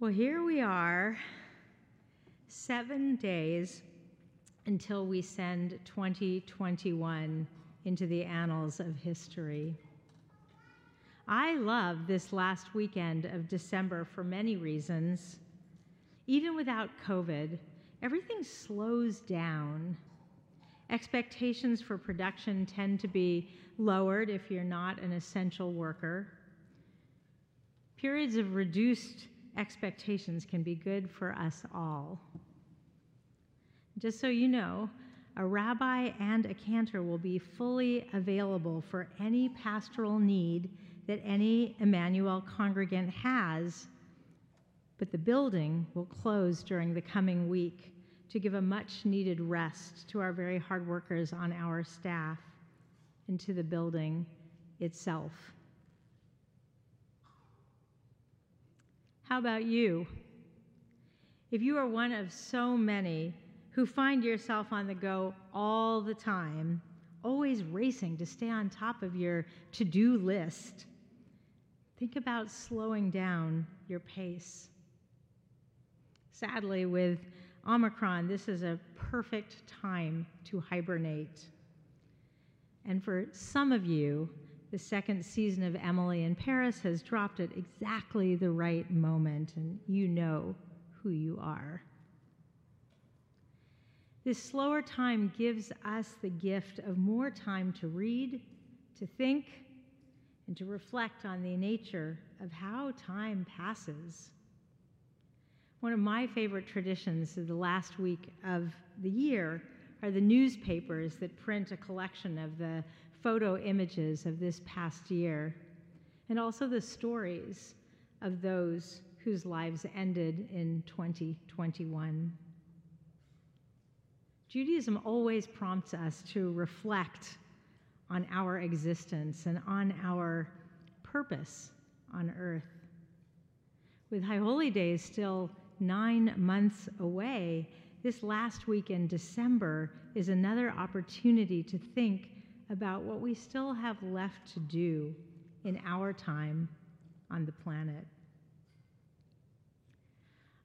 Well, here we are, seven days until we send 2021 into the annals of history. I love this last weekend of December for many reasons. Even without COVID, everything slows down. Expectations for production tend to be lowered if you're not an essential worker. Periods of reduced expectations can be good for us all. Just so you know, a rabbi and a cantor will be fully available for any pastoral need that any Emmanuel congregant has, but the building will close during the coming week to give a much needed rest to our very hard workers on our staff and to the building itself. How about you? If you are one of so many who find yourself on the go all the time, always racing to stay on top of your to do list, think about slowing down your pace. Sadly, with Omicron, this is a perfect time to hibernate. And for some of you, the second season of Emily in Paris has dropped at exactly the right moment, and you know who you are. This slower time gives us the gift of more time to read, to think, and to reflect on the nature of how time passes. One of my favorite traditions of the last week of the year are the newspapers that print a collection of the photo images of this past year, and also the stories of those whose lives ended in 2021. Judaism always prompts us to reflect on our existence and on our purpose on earth. With High Holy Days still nine months away, this last week in December is another opportunity to think about what we still have left to do in our time on the planet.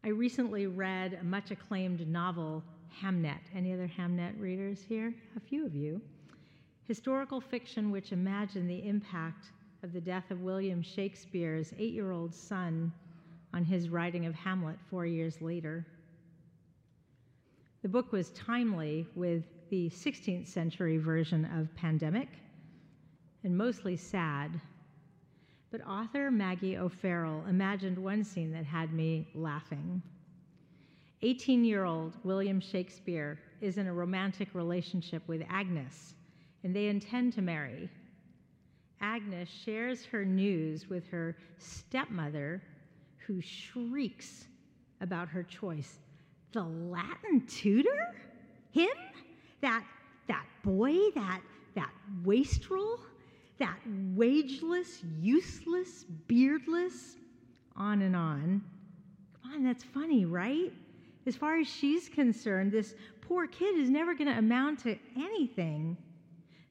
I recently read a much acclaimed novel, Hamnet. Any other Hamnet readers here? A few of you. Historical fiction which imagined the impact of the death of William Shakespeare's eight year old son on his writing of Hamlet four years later. The book was timely with the 16th century version of Pandemic and mostly sad. But author Maggie O'Farrell imagined one scene that had me laughing. 18 year old William Shakespeare is in a romantic relationship with Agnes, and they intend to marry. Agnes shares her news with her stepmother, who shrieks about her choice. The Latin tutor? Him? That, that boy, that, that wastrel, that wageless, useless, beardless, on and on. Come on, that's funny, right? As far as she's concerned, this poor kid is never going to amount to anything.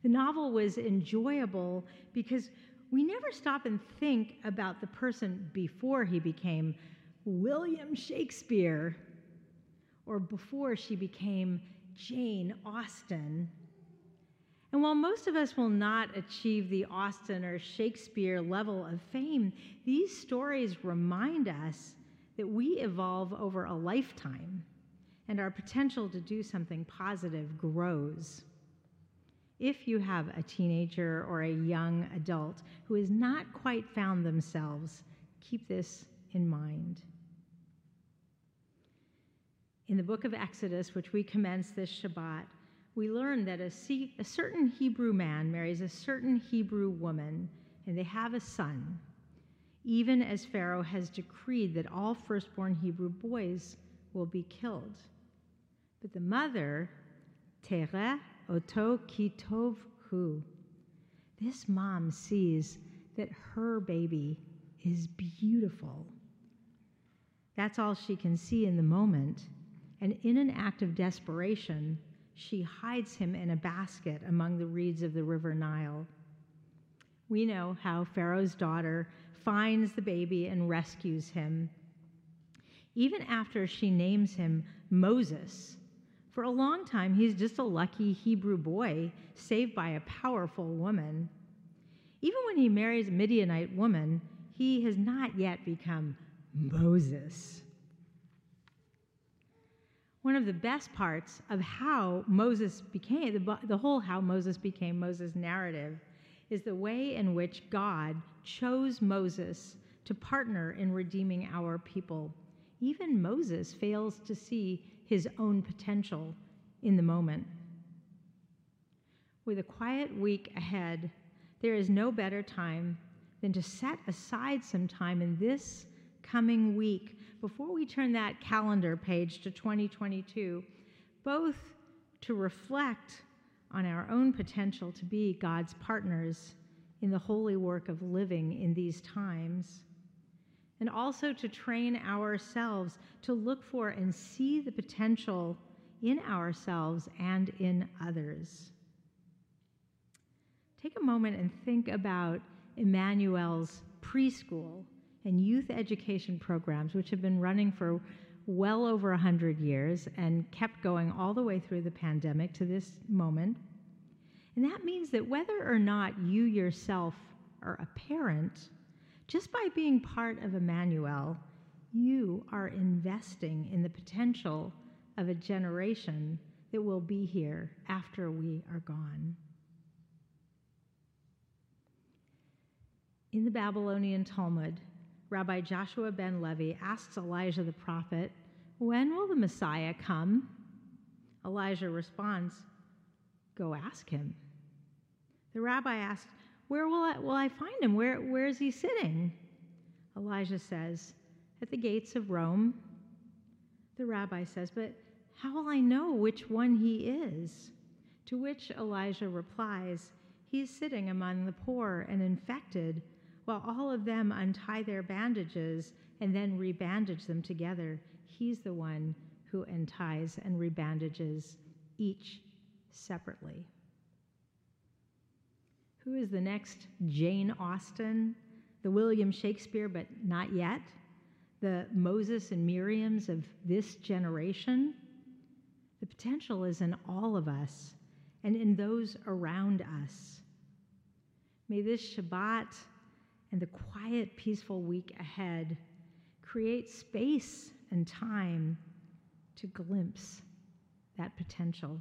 The novel was enjoyable because we never stop and think about the person before he became William Shakespeare or before she became Jane Austen. And while most of us will not achieve the Austen or Shakespeare level of fame, these stories remind us that we evolve over a lifetime and our potential to do something positive grows. If you have a teenager or a young adult who has not quite found themselves, keep this in mind. In the book of Exodus, which we commence this Shabbat, we learn that a, a, certain Hebrew man marries a certain Hebrew woman, and they have a son, even as Pharaoh has decreed that all firstborn Hebrew boys will be killed. But the mother, Tere Oto Kitov Hu, this mom sees that her baby is beautiful. That's all she can see in the moment and in an act of desperation, she hides him in a basket among the reeds of the river Nile. We know how Pharaoh's daughter finds the baby and rescues him. even after she names him Moses. For a long time, he's just a lucky Hebrew boy saved by a powerful woman. Even when he marries a Midianite woman, he has not yet become Moses. One of the best parts of how Moses became, the, the whole how Moses became Moses narrative, is the way in which God chose Moses to partner in redeeming our people. Even Moses fails to see his own potential in the moment. With a quiet week ahead, there is no better time than to set aside some time in this coming week before we turn that calendar page to 2022, both to reflect on our own potential to be God's partners in the holy work of living in these times, and also to train ourselves to look for and see the potential in ourselves and in others. Take a moment and think about Emmanuel's preschool and youth education programs, which have been running for well over 100 years and kept going all the way through the pandemic to this moment. And that means that whether or not you yourself are a parent, just by being part of Emmanuel, you are investing in the potential of a generation that will be here after we are gone. In the Babylonian Talmud, Rabbi Joshua ben Levi asks Elijah the prophet, When will the Messiah come? Elijah responds, Go ask him. The rabbi asks, Where will I, will I find him? Where, where is he sitting? Elijah says, At the gates of Rome. The rabbi says, But how will I know which one he is? To which Elijah replies, He is sitting among the poor and infected, while all of them untie their bandages and then rebandage them together. He's the one who unties and rebandages each separately. Who is the next Jane Austen? The William Shakespeare, but not yet? The Moses and Miriams of this generation? The potential is in all of us and in those around us. May this Shabbat and the quiet, peaceful week ahead create space and time to glimpse that potential.